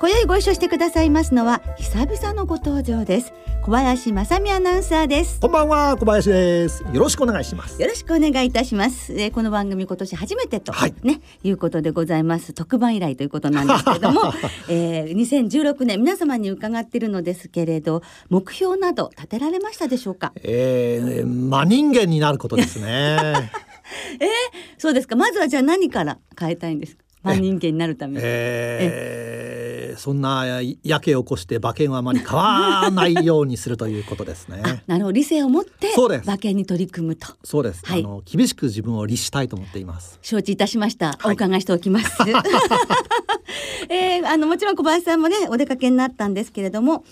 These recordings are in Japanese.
今宵ご一緒してくださいますのは久々のご登場です。小林正美アナウンサーです。こんばんは小林です。よろしくお願いします。よろしくお願いいたします、えー、この番組今年初めてと、はい、ねいうことでございます。特番以来ということなんですけれども、えー、2016年皆様に伺っているのですけれど目標など立てられましたでしょうか？えー、真人間になることですね。えー、そうですか。まずはじゃあ何から変えたいんですか？真人間になるために、えー、そんなやけを起こして馬券はあまり買わないようにするということですね。なるほど。理性を持って馬券に取り組むと。そうです、はい、あの厳しく自分を律したいと思っています。承知いたしました、はい、お伺いしておきます。えー、あのもちろん小林さんもねお出かけになったんですけれども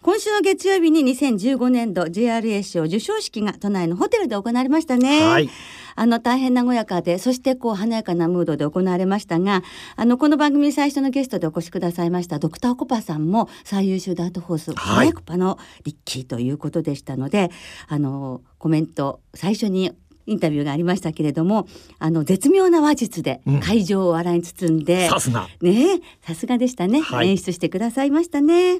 今週の月曜日に2015年度 JRA 賞授賞式が都内のホテルで行われましたね。はい。あの大変和やかでそしてこう華やかなムードで行われましたがあのこの番組最初のゲストでお越しくださいましたドクターコパさんも最優秀ダートホース、はい、コパのリッキーということでしたのであのコメント最初にインタビューがありましたけれどもあの絶妙な話術で会場を笑いに包んで、うん、さすが。ねさすがでしたね、はい、演出してくださいましたね。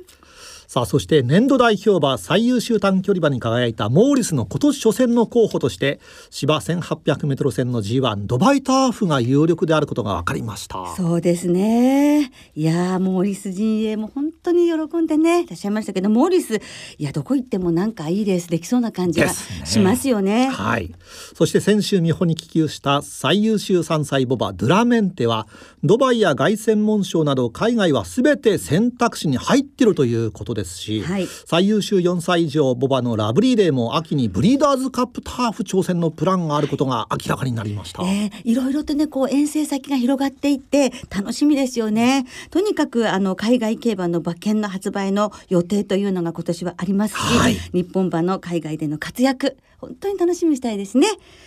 さあそして年度代表馬最優秀短距離馬に輝いたモーリスの今年初戦の候補として芝 1800m 戦の G1 ドバイターフが有力であることが分かりました。そうですね。いやモーリス陣営も本当に喜んでねいらっしゃいましたけどモーリスいやどこ行ってもなんかいいレースできそうな感じがしますよね、ね、はい。そして先週美穂に気球した最優秀3歳ボバドゥラメンテはドバイや凱旋門賞など海外はすべて選択肢に入っているということですし、はい、最優秀4歳以上ボバのラブリーデーも秋にブリーダーズカップターフ挑戦のプランがあることが明らかになりました、えー、いろいろとねこう遠征先が広がっていって楽しみですよね。とにかくあの海外競馬の馬券の発売の予定というのが今年はありますし、はい、日本馬の海外での活躍本当に楽しみにしたいですね。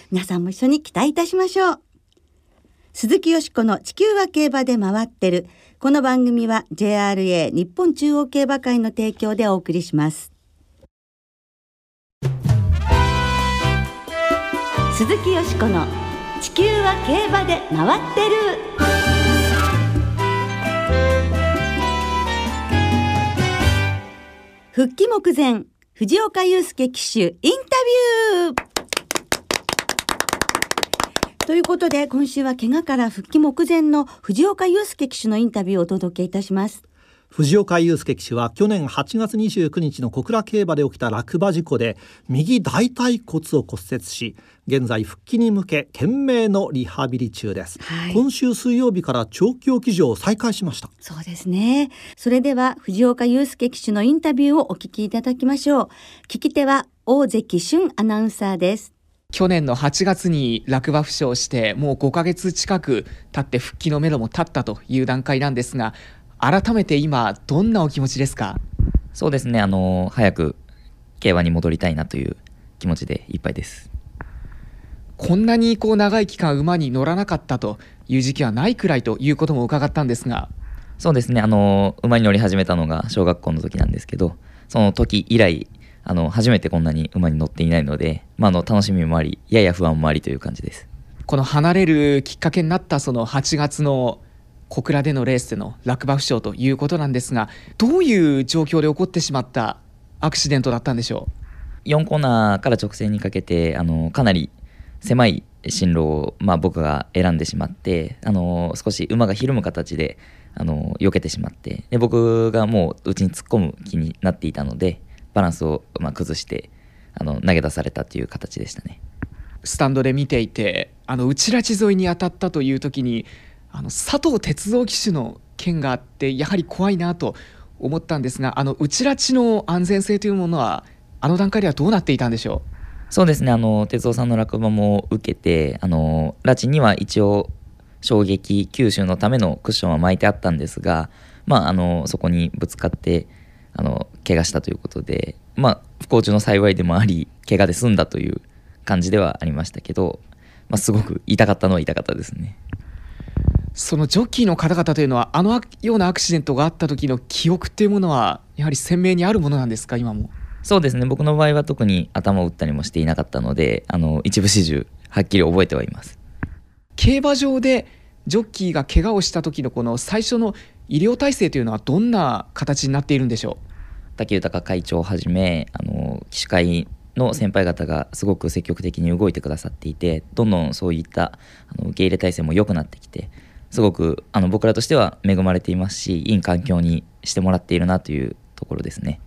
皆さんも一緒に期待いたしましょう。鈴木よしこの地球は競馬で回ってるこの番組は JRA 日本中央競馬会の提供でお送りします。鈴木よしこの地球は競馬で回ってる。復帰目前藤岡祐介騎手インタビュー。ということで今週は怪我から復帰目前の藤岡祐介騎手のインタビューをお届けいたします。藤岡祐介騎手は去年8月29日の小倉競馬で起きた落馬事故で右大腿骨を骨折し現在復帰に向け懸命のリハビリ中です、はい、今週水曜日から長距離騎乗を再開しました。そうですね。それでは藤岡祐介騎手のインタビューをお聞きいただきましょう。聞き手は大関俊アナウンサーです去年の8月に落馬負傷してもう5ヶ月近く経って復帰のめども立ったという段階なんですが改めて今どんなお気持ちですか？そうですね。あの早く競馬に戻りたいなという気持ちでいっぱいです。こんなにこう長い期間馬に乗らなかったという時期はないくらいということも伺ったんですが。そうですね。あの馬に乗り始めたのが小学校の時なんですけどその時以来あの初めてこんなに馬に乗っていないので、まあ、あの楽しみもありやや不安もありという感じです。この離れるきっかけになったその8月の小倉でのレースでの落馬負傷ということなんですがどういう状況で起こってしまったアクシデントだったんでしょう？4コーナーから直線にかけてあのかなり狭い進路を、まあ、僕が選んでしまってあの少し馬がひるむ形であの避けてしまってで僕がもううちに突っ込む気になっていたのでバランスをまあ崩してあの投げ出されたという形でしたね。スタンドで見ていてあの内拉致沿いに当たったという時にあの佐藤鉄道騎手の件があってやはり怖いなと思ったんですがあの内拉致の安全性というものはあの段階ではどうなっていたんでしょう？そうですね。あの鉄道さんの落馬も受けてあの拉致には一応衝撃吸収のためのクッションは巻いてあったんですが、まあ、あのそこにぶつかってあの怪我したということでまあ不幸中の幸いでもあり怪我で済んだという感じではありましたけど、まあ、すごく痛かったのは痛かったですね。そのジョッキーの方々というのはあのようなアクシデントがあった時の記憶っていうものはやはり鮮明にあるものなんですか今も？そうですね。僕の場合は特に頭を打ったりもしていなかったのであの一部始終はっきり覚えてはいます。競馬場でジョッキーが怪我をした時のこの最初の医療体制というのはどんな形になっているんでしょう？竹豊会長をはじめあの騎手会の先輩方がすごく積極的に動いてくださっていてどんどんそういったあの受け入れ体制も良くなってきてすごくあの僕らとしては恵まれていますしいい環境にしてもらっているなというところですね。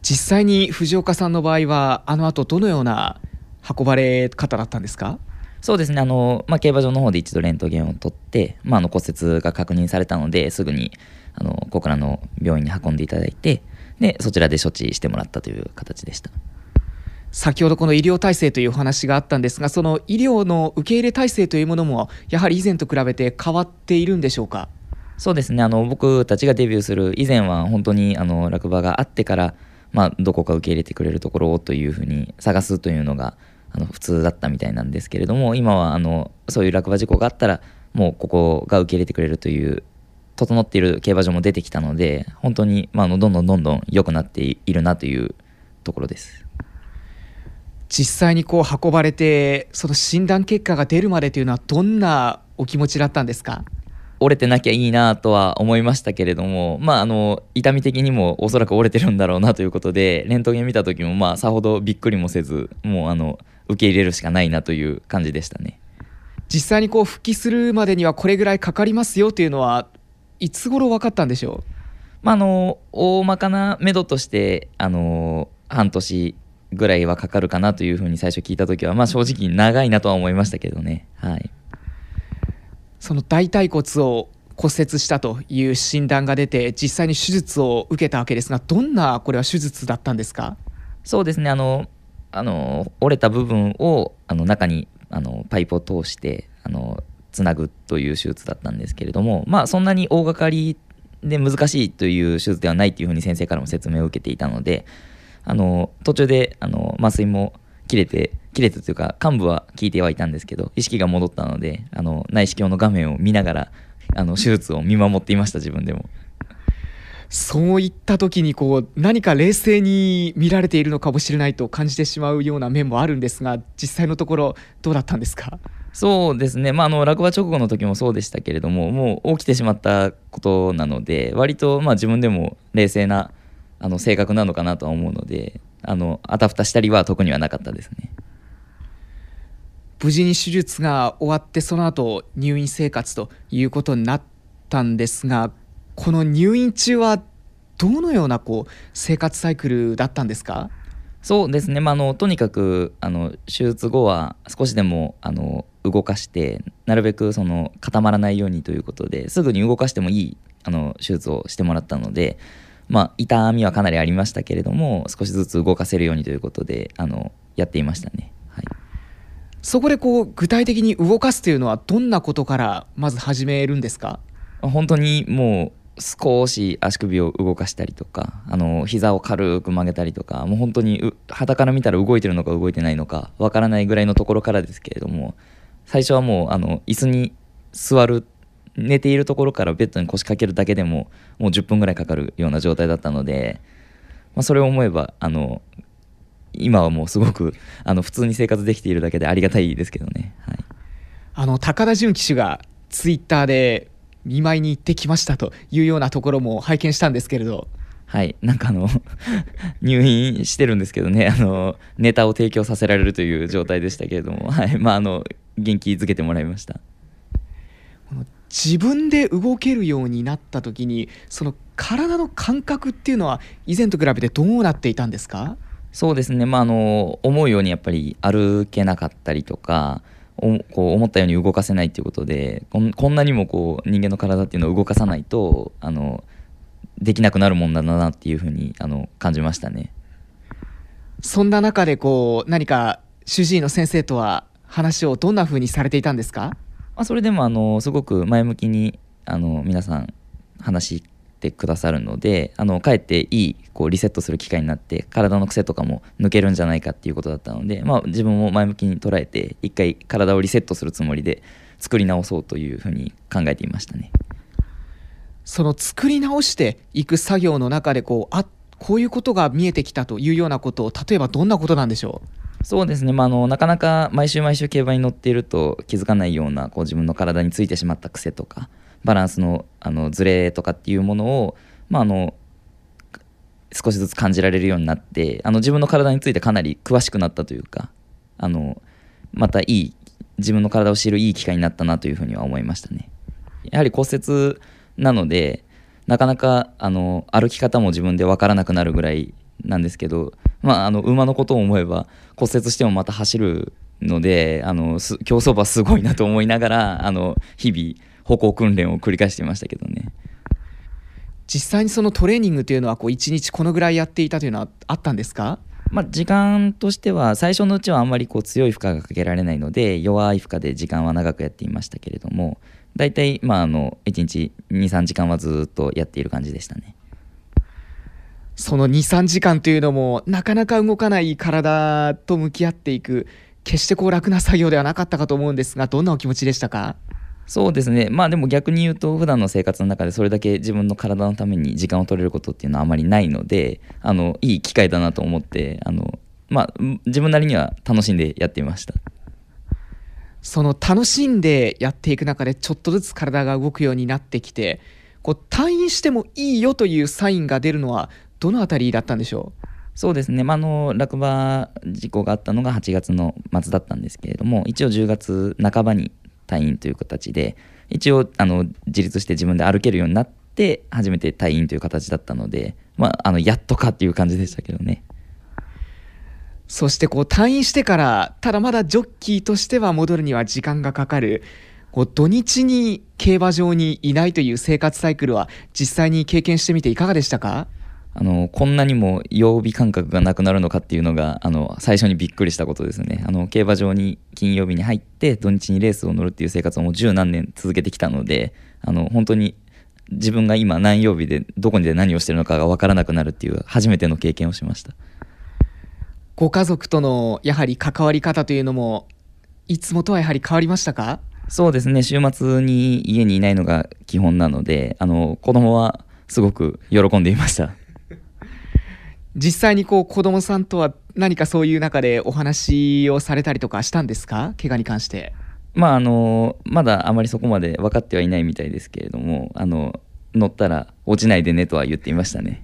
実際に藤岡さんの場合はあの後どのような運ばれ方だったんですか？そうですねあの、まあ、競馬場の方で一度レントゲンを取って、まあ、あの骨折が確認されたのですぐにあの小倉の病院に運んでいただいてでそちらで処置してもらったという形でした。先ほどこの医療体制というお話があったんですがその医療の受け入れ体制というものもやはり以前と比べて変わっているんでしょうか？そうですねあの僕たちがデビューする以前は本当にあの落馬があってから、まあ、どこか受け入れてくれるところをというふうに探すというのがあの普通だったみたいなんですけれども今はあのそういう落馬事故があったらもうここが受け入れてくれるという整っている競馬場も出てきたので本当に、まあ、のどんどんどんどん良くなっているなというところです。実際にこう運ばれてその診断結果が出るまでというのはどんなお気持ちだったんですか？折れてなきゃいいなとは思いましたけれども、まあ、あの痛み的にもおそらく折れてるんだろうなということでレントゲン見た時もまあさほどびっくりもせずもうあの受け入れるしかないなという感じでしたね。実際にこう復帰するまでにはこれぐらいかかりますよというのはいつ頃分かったんでしょう、まあ、あの大まかな目処としてあの半年ぐらいはかかるかなというふうに最初聞いた時は、まあ、正直長いなとは思いましたけどね。はいその大腿骨を骨折したという診断が出て実際に手術を受けたわけですがどんなこれは手術だったんですか？そうですね。あのあの折れた部分をあの中にあのパイプを通してあのつなぐという手術だったんですけれどもまあそんなに大掛かりで難しいという手術ではないというふうに先生からも説明を受けていたのであの途中であの麻酔も切れて切れたというか幹部は聞いてはいたんですけど意識が戻ったのであの内視鏡の画面を見ながらあの手術を見守っていました自分でも。そういった時にこう何か冷静に見られているのかもしれないと感じてしまうような面もあるんですが実際のところどうだったんですか？そうですね、まあ、あの落馬直後の時もそうでしたけれどももう起きてしまったことなので割とまあ自分でも冷静なあの性格なのかなとは思うのであのあたふたしたりは特にはなかったですね無事に手術が終わってその後入院生活ということになったんですがこの入院中はどのようなこう生活サイクルだったんですか？そうですね、まあ、のとにかくあの手術後は少しでもあの動かしてなるべくその固まらないようにということですぐに動かしてもいいあの手術をしてもらったので、まあ、痛みはかなりありましたけれども少しずつ動かせるようにということであのやっていましたね。はい、そこでこう具体的に動かすというのはどんなことからまず始めるんですか？本当にもう少し足首を動かしたりとかあの膝を軽く曲げたりとかもう本当に肌から見たら動いてるのか動いてないのかわからないぐらいのところからですけれども最初はもうあの椅子に座る寝ているところからベッドに腰掛けるだけでももう10分ぐらいかかるような状態だったので、まあ、それを思えばあの今はもうすごくあの普通に生活できているだけでありがたいですけどね。はい、あの高田純騎手がツイッターで見舞いに行ってきましたというようなところも拝見したんですけれど。はい、なんかあの 入院してるんですけどね。あのネタを提供させられるという状態でしたけれども、はい。まあ、あの元気づけてもらいました。自分で動けるようになった時にその体の感覚っていうのは以前と比べてどうなっていたんですか？そうですね、まあ、あの思うようにやっぱり歩けなかったりとかこう思ったように動かせないっていうことでこんなにもこう人間の体っていうのを動かさないとあのできなくなるもんだなっていうふうにあの感じましたね。そんな中でこう何か主治医の先生とは話をどんなふうにされていたんですか、まあ、それでもあのすごく前向きにあの皆さん話ってくださるのであのかえっていいこうリセットする機会になって体の癖とかも抜けるんじゃないかっていうことだったので、まあ、自分も前向きに捉えて一回体をリセットするつもりで作り直そうというふうに考えていましたね。その作り直していく作業の中でこうあこういうことが見えてきたというようなことを例えばどんなことなんでしょう？そうですね、まあ、あのなかなか毎週毎週競馬に乗っていると気づかないようなこう自分の体についてしまった癖とかバランスのあのズレとかっていうものを、まあ、あの少しずつ感じられるようになってあの自分の体についてかなり詳しくなったというかあのまたいい自分の体を知るいい機会になったなというふうには思いましたね。やはり骨折なのでなかなかあの歩き方も自分で分からなくなるぐらいなんですけど、まあ、あの馬のことを思えば骨折してもまた走るのであの競走馬すごいなと思いながらあの日々歩行訓練を繰り返していましたけどね。実際にそのトレーニングというのはこう1日このぐらいやっていたというのはあったんですか？まあ、時間としては最初のうちはあんまりこう強い負荷がかけられないので弱い負荷で時間は長くやっていましたけれども大体まああの1日23時間はずっとやっている感じでしたね。その23時間というのもなかなか動かない体と向き合っていく決してこう楽な作業ではなかったかと思うんですがどんなお気持ちでしたか？そうですね。まあでも逆に言うと普段の生活の中でそれだけ自分の体のために時間を取れることっていうのはあまりないのであのいい機会だなと思ってあのまあ自分なりには楽しんでやっていました。その楽しんでやっていく中でちょっとずつ体が動くようになってきてこう退院してもいいよというサインが出るのはどのあたりだったんでしょう？そうですね、まあ、の落馬事故があったのが8月の末だったんですけれども一応10月半ばに退院という形で一応あの自立して自分で歩けるようになって初めて退院という形だったので、まあ、あのやっとかっていう感じでしたけどね。そしてこう退院してからただまだジョッキーとしては戻るには時間がかかるこう土日に競馬場にいないという生活サイクルは実際に経験してみていかがでしたか？あのこんなにも曜日感覚がなくなるのかっていうのがあの最初にびっくりしたことですね。あの競馬場に金曜日に入って土日にレースを乗るっていう生活をもう十何年続けてきたのであの本当に自分が今何曜日でどこにで何をしてるのかが分からなくなるっていう初めての経験をしました。ご家族とのやはり関わり方というのもいつもとはやはり変わりましたか？そうですね。週末に家にいないのが基本なのであの子供はすごく喜んでいました実際にこう子供さんとは何かそういう中でお話をされたりとかしたんですか？怪我に関して。まああのまだあまりそこまで分かってはいないみたいですけれどもあの乗ったら落ちないでねとは言っていましたね。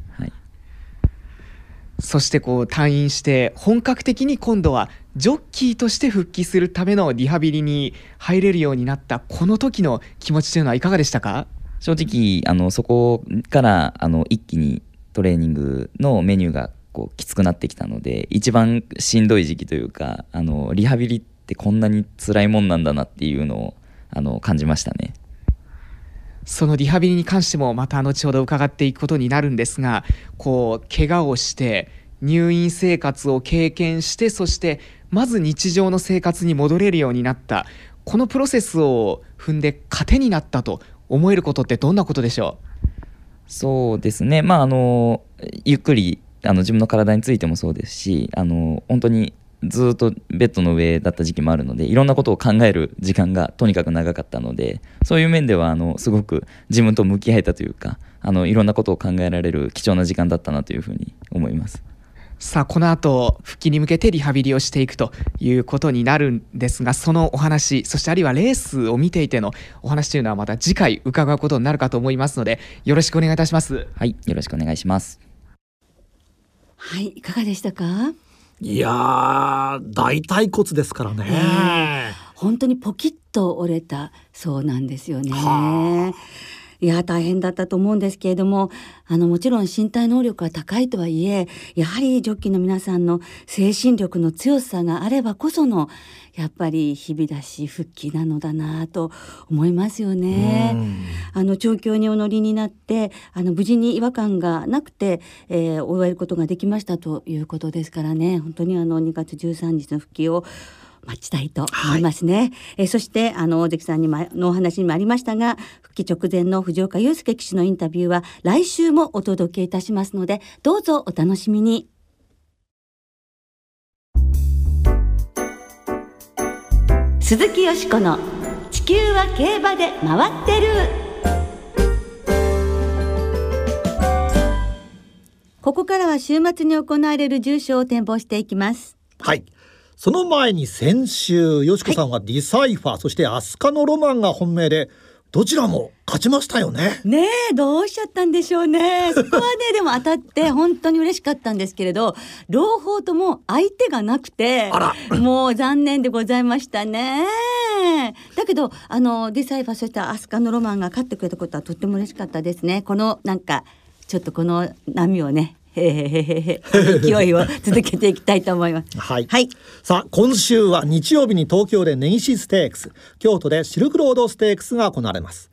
そしてこう退院して本格的に今度はジョッキーとして復帰するためのリハビリに入れるようになったこの時の気持ちというのはいかがでしたか？正直あのそこからあの一気にトレーニングのメニューがこうきつくなってきたので一番しんどい時期というかあのリハビリってこんなに辛いもんなんだなっていうのをあの感じましたね。そのリハビリに関してもまた後ほど伺っていくことになるんですがこう怪我をして入院生活を経験してそしてまず日常の生活に戻れるようになったこのプロセスを踏んで糧になったと思えることってどんなことでしょう？そうですねまああのゆっくりあの自分の体についてもそうですしあの本当にずっとベッドの上だった時期もあるのでいろんなことを考える時間がとにかく長かったのでそういう面ではあのすごく自分と向き合えたというかあのいろんなことを考えられる貴重な時間だったなというふうに思います。さあこの後復帰に向けてリハビリをしていくということになるんですがそのお話そしてあるいはレースを見ていてのお話というのはまた次回伺うことになるかと思いますのでよろしくお願いいたします。はいよろしくお願いします。はいいかがでしたか？いや大腿骨ですからね、えー、本当にポキッと折れたそうなんですよね。いや大変だったと思うんですけれどもあのもちろん身体能力が高いとはいえやはりジョッキーの皆さんの精神力の強さがあればこそのやっぱり日々だし復帰なのだなと思いますよね。あの調教にお乗りになってあの無事に違和感がなくて、えー、終えることができましたということですからね本当にあの2月13日の復帰を待ちたいと思いますね。はい、えそしてあの大関さんにものお話にもありましたが復帰直前の藤岡祐介騎手のインタビューは来週もお届けいたしますのでどうぞお楽しみに。鈴木よしこの地球は競馬で回ってるここからは週末に行われる重賞を展望していきますはいその前に先週よしこさんはディサイファー、はい、そしてアスカのロマンが本命でどちらも勝ちましたよね。ねえ、どうしちゃったんでしょうね。そこはね、でも当たって本当に嬉しかったんですけれど、両方とも相手がなくて、もう残念でございましたね。だけど、あの、ディサイファー、そしてアスカノロマンが勝ってくれたことはとっても嬉しかったですね。この、なんか、ちょっとこの波をね、勢いを続けていきたいと思います。はい、はい、さあ今週は日曜日に東京で根岸ステークス。京都でシルクロードステークスが行われます。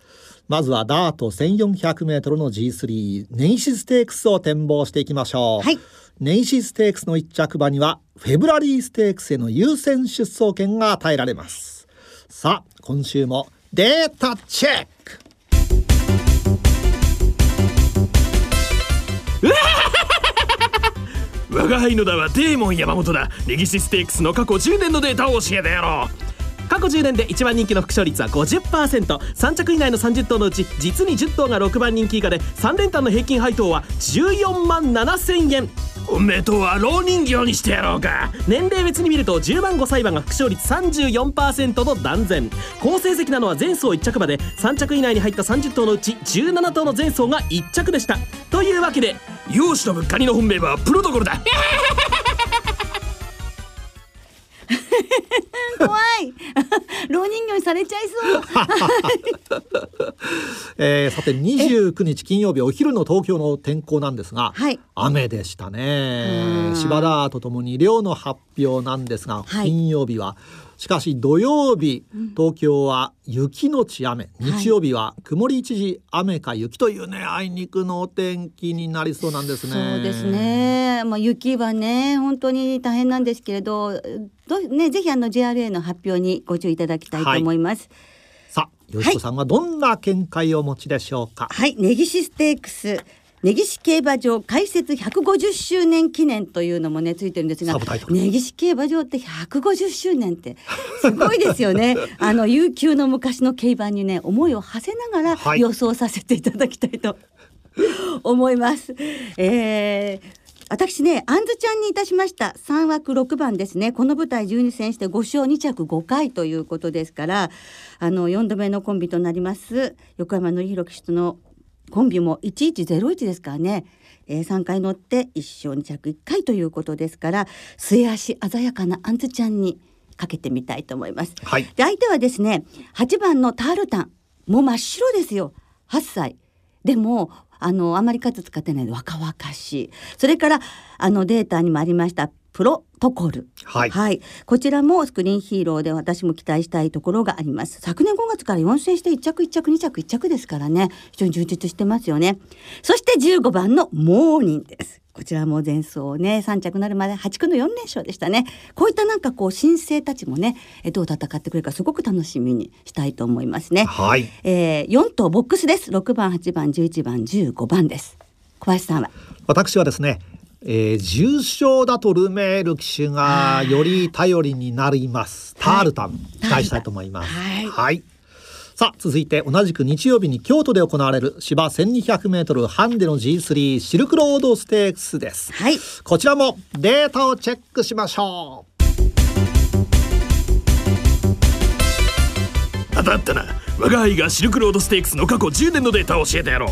まずはダート1400メートルの G3 根岸ステークスを展望していきましょう、はい、根岸ステークスの一着馬にはフェブラリーステークスへの優先出走権が与えられます。さあ今週もデータチェック。うわ我が輩のだはデーモン山本だ。ネギシステークスの過去10年のデータを教えてやろう。過去10年で1番人気の副勝率は 50%3 着以内の30頭のうち実に10頭が6番人気以下で3連単の平均配当は14万7000円。本命とは老人形にしてやろうか。年齢別に見ると10万5歳馬が副勝率34%の断然。好成績なのは前走1着馬で3着以内に入った30頭のうち17頭の前走が1着でした。というわけで容姿の物価にの本命はプロトコルだ。怖い。老人形にされちゃいそう。えー、さて29日金曜日お昼の東京の天候なんですが、はい、雨でしたね。芝田とともに量の発表なんですが、はい、金曜日はしかし土曜日東京は雪のち雨、日曜日は曇り一時雨か雪というねあいにくのお天気になりそうなんですね。そうですね。まあ雪はね本当に大変なんですけれど、どねぜひあの JRA の発表にご注意いただきたいと思います。はいさあ、よしこさんはどんな見解をお持ちでしょうか？はい、根岸ステークス根岸競馬場開設150周年記念というのもねついてるんですが根岸競馬場って150周年ってすごいですよね あの悠久の昔の競馬にね思いを馳せながら予想させていただきたいと 思います。えー私ね、あんずちゃんにいたしました。3枠6番ですね。この舞台12戦して5勝2着5回ということですから、あの、4度目のコンビとなります、横山典弘騎手とのコンビも1101ですからね、えー、3回乗って1勝2着1回ということですから末足鮮やかなあんずちゃんにかけてみたいと思います。はい、で相手はですね8番のタールタンもう真っ白ですよ8歳。でもあのあまり数使ってない若々しいそれからあのデータにもありましたプロトコル、はい、はい、こちらもスクリーンヒーローで私も期待したいところがあります。昨年5月から4戦して1着1着2着1着ですからね。非常に充実してますよね。そして15番のモーニンです。こちらも前走ね。3着なるまで8区の4連勝でしたね。こういったなんかこう新星たちもねどう戦ってくれるかすごく楽しみにしたいと思いますね。はい、えー、4頭ボックスです。6番8番11番15番です。小林さんは？私はですねえー、重症だとルメール騎手がより頼りになります。タールタン、期待したいと思います。はい、はい。さあ続いて同じく日曜日に京都で行われる芝 1200m ハンデの G3 シルクロードステークスです、はい、こちらもデータをチェックしましょう。当たったな。我が輩がシルクロードステークスの過去10年のデータを教えてやろう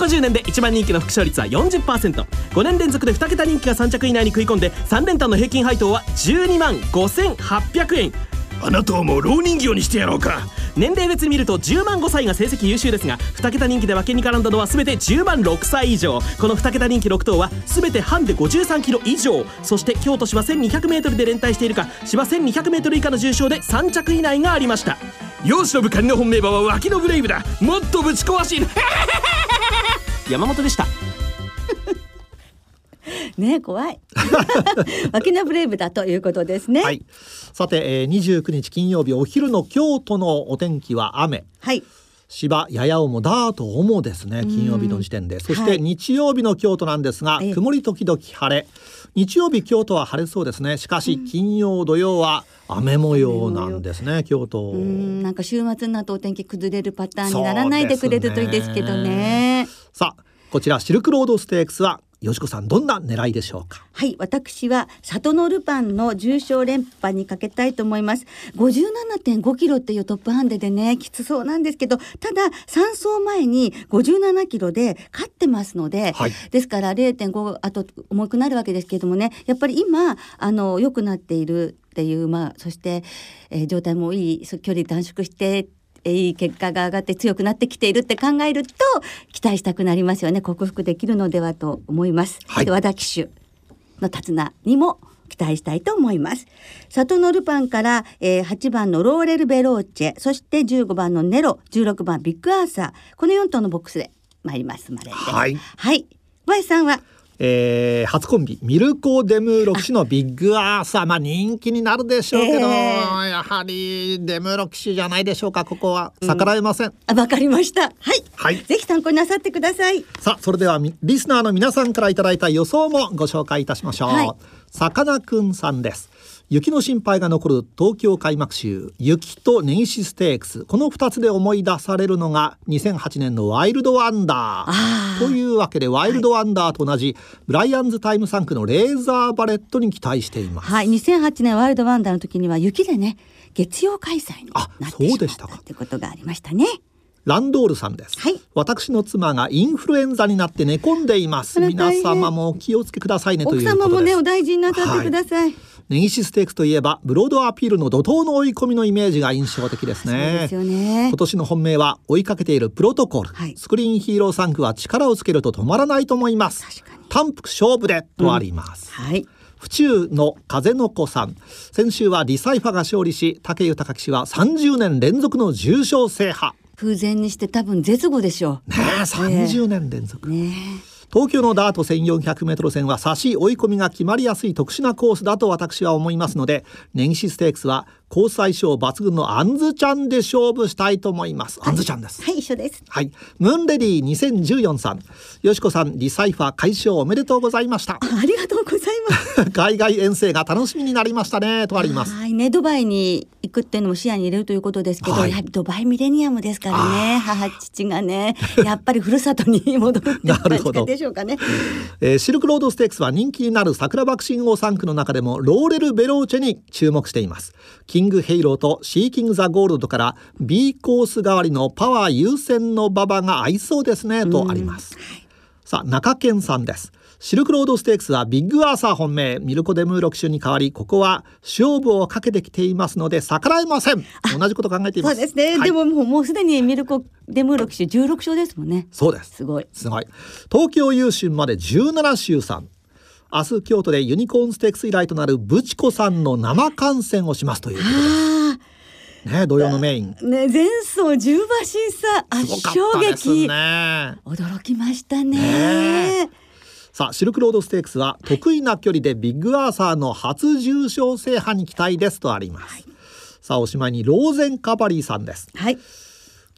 過去10年で1番人気の副勝率は 40%5 年連続で2桁人気が3着以内に食い込んで3連単の平均配当は12万5800円。あなたをもう老人形にしてやろうか。年齢別に見ると10万5歳が成績優秀ですが2桁人気で分けに絡んだのは全て10万6歳以上。この2桁人気6頭は全てハンデ53キロ以上。そして京都芝 1200m で連帯しているか芝 1200m 以下の重賞で3着以内がありました。世忍ぶ仮の本命馬は脇のブレイブだ。もっとぶち壊し山本でした。ね怖い。脇のブレイブだということですね。はい。さて、えー、29日金曜日お昼の京都のお天気は雨。はい。芝やや重だと重ですね金曜日の時点で。そして日曜日の京都なんですが、はい、曇り時々晴れ。日曜日京都は晴れそうですね。しかし金曜土曜は雨模様なんですね京都。なんか週末になってお天気崩れるパターンにならないでくれるといいですけどねさあこちらシルクロードステークスはよしこさんどんな狙いでしょうか？はい私は里のルパンの重賞連覇にかけたいと思います。57.5キロっていうトップハンデでねきつそうなんですけどただ3走前に57キロで勝ってますので、はい、ですから0.5あと重くなるわけですけどもねやっぱり今あの良くなっているっていうまあそして、えー、状態もいい距離短縮していい結果が上がって強くなってきているって考えると期待したくなりますよね。克服できるのではと思います、はい、和田騎手の手綱にも期待したいと思います。里のルパンから、えー、8番のローレル・ベローチェそして15番のネロ16番ビッグアーサー。この4頭のボックスで参りますまではい、はい、小林さんは？えー、初コンビミルコ・デムーロ騎士のビッグアーサー。まあ人気になるでしょうけど、えー、やはりデムーロ騎士じゃないでしょうかここは。逆らえません、わ、うん、かりました。はい、はい、ぜひ参考になさってください。さあそれではリスナーの皆さんからいただいた予想もご紹介いたしましょう、はい、さかなクンさんです雪の心配が残る東京開幕週雪と根岸ステークスこの2つで思い出されるのが2008年のワイルドワンダー。というわけでワイルドワンダーと同じブライアンズタイム3区のレーザーバレットに期待しています。はい。2008年ワイルドワンダーの時には雪でね月曜開催になってしまったってことがありましたね。ランドールさんです、はい、私の妻がインフルエンザになって寝込んでいます。皆様もお気をつけくださいねという奥様もねお大事になさってください、はい根岸ステークスといえばブロードアピールの怒涛の追い込みのイメージが印象的ですね。ね。今年の本命は追いかけているプロトコル、はい、スクリーンヒーロー3区は力をつけると止まらないと思います。単服勝負でとあります、うん、はい。府中の風の子さん。先週はディサイファが勝利し武豊騎手は30年連続の重賞制覇。空前にして多分絶後でしょう。ねえ30年連続、ね東京のダート 1400m 戦は差し追い込みが決まりやすい特殊なコースだと私は思いますので根岸ステークスはコース相性抜群のアンズちゃんで勝負したいと思います。アンズちゃんです。はい、一緒です。はい、ムーンレディ2014さん、よしこさんディサイファ快勝おめでとうございました。ありがとうございます。海外遠征が楽しみになりましたねとあります。はい、ねドバイに行くっていうのも視野に入れるということですけど、はい、やはりドバイミレニアムですからね、母父がね、やっぱりふるさとに戻るっていう感じ でしょうかね。えー、シルクロードステークスは人気になるサクラバクシンオー産駒の中でもローレルベローチェに注目しています。キングヘイローとシーキング・ザ・ゴールドから B コース替わりのパワー優先の馬場が合いそうですねとあります。さあ中堅さんです。シルクロードステークスはビッグアーサー本命。ミルコ・デムーロ騎手に代わりここは勝負をかけてきていますので逆らえません。同じこと考えています。そうですね、はい、でももうもうすでにミルコ・デムーロ騎手16勝ですもんね。そうです。すごい。すごい。東京優秀まで17週3明日京都でユニコーンステークス以来となるブチコさんの生観戦をしますということですね、土曜のメイン。ね、前走十馬審査圧勝劇、ね、驚きましたね。ねさあシルクロードステークスは得意な距離でビッグアーサーの初重賞制覇に期待ですとあります。はい、さあおしまいにローゼンカバリーさんです。はい。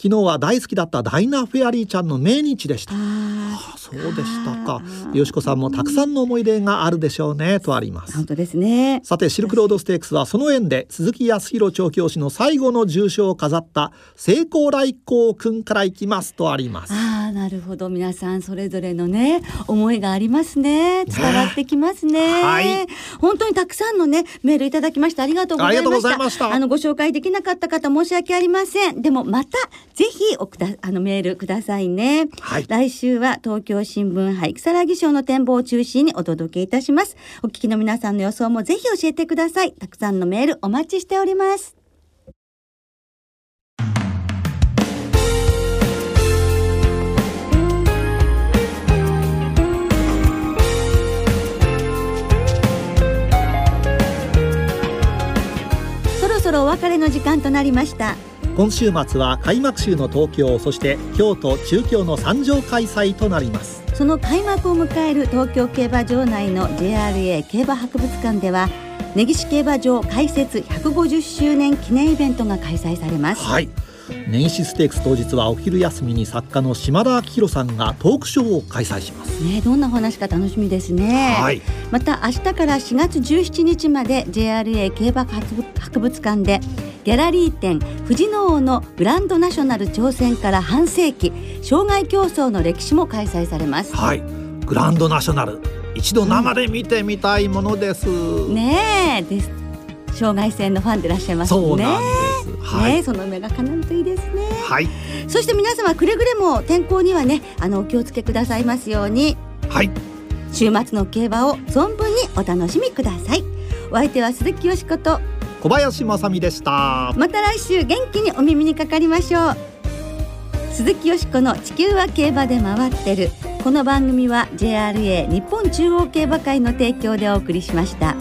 昨日は大好きだったダイナフェアリーちゃんの命日でした。あそうでしたか。よしこさんもたくさんの思い出があるでしょうねとあります。本当ですね。さてシルクロードステークスはその縁で鈴木康弘調教師の最後の重賞を飾った成功来光くんからいきますとあります。ああなるほど皆さんそれぞれのね思いがありますね伝わってきますね。ねはい。本当にたくさんのねメールいただきましてありがとうございました。あのご紹介できなかった方申し訳ありません。でもまたぜひおくだあのメールくださいね、はい、来週は東京新聞杯草薙賞の展望を中心にお届けいたします。お聞きの皆さんの予想もぜひ教えてください。たくさんのメールお待ちしております。そろそろお別れの時間となりました今週末は開幕週の東京そして京都中京の3場開催となります。その開幕を迎える東京競馬場内の JRA 競馬博物館では根岸競馬場開設150周年記念イベントが開催されます。はい。根岸ステークス当日はお昼休みに作家の島田明宏さんがトークショーを開催します。ねどんな話か楽しみですね、はい、また明日から4月17日まで JRA 競馬博物館でギャラリー展富士の王のグランドナショナル挑戦から半世紀障害競争の歴史も開催されます。はい。グランドナショナル。一度生で見てみたいものです、うん、ねえです。障害線のファンでいらっしゃいますね。そうなんです、はい、ねその目が叶うといいですね。はい。そして皆様くれぐれも天候にはねあのお気をつけくださいますように。はい。週末の競馬を存分にお楽しみください。お相手は鈴木よしこと小林正美でした。また来週元気にお耳にかかりましょう。鈴木よしこの地球は競馬で回ってる。この番組は JRA 日本中央競馬会の提供でお送りしました。